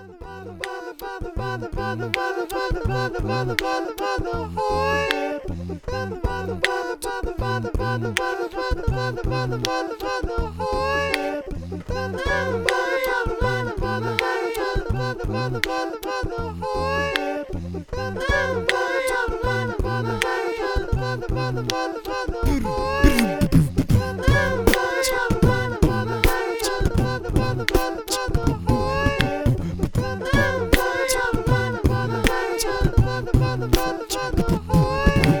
Brrrr. Mother, mother, mother.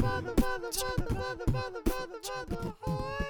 mother, mother, mother, mother, mother, mother, mother, mother,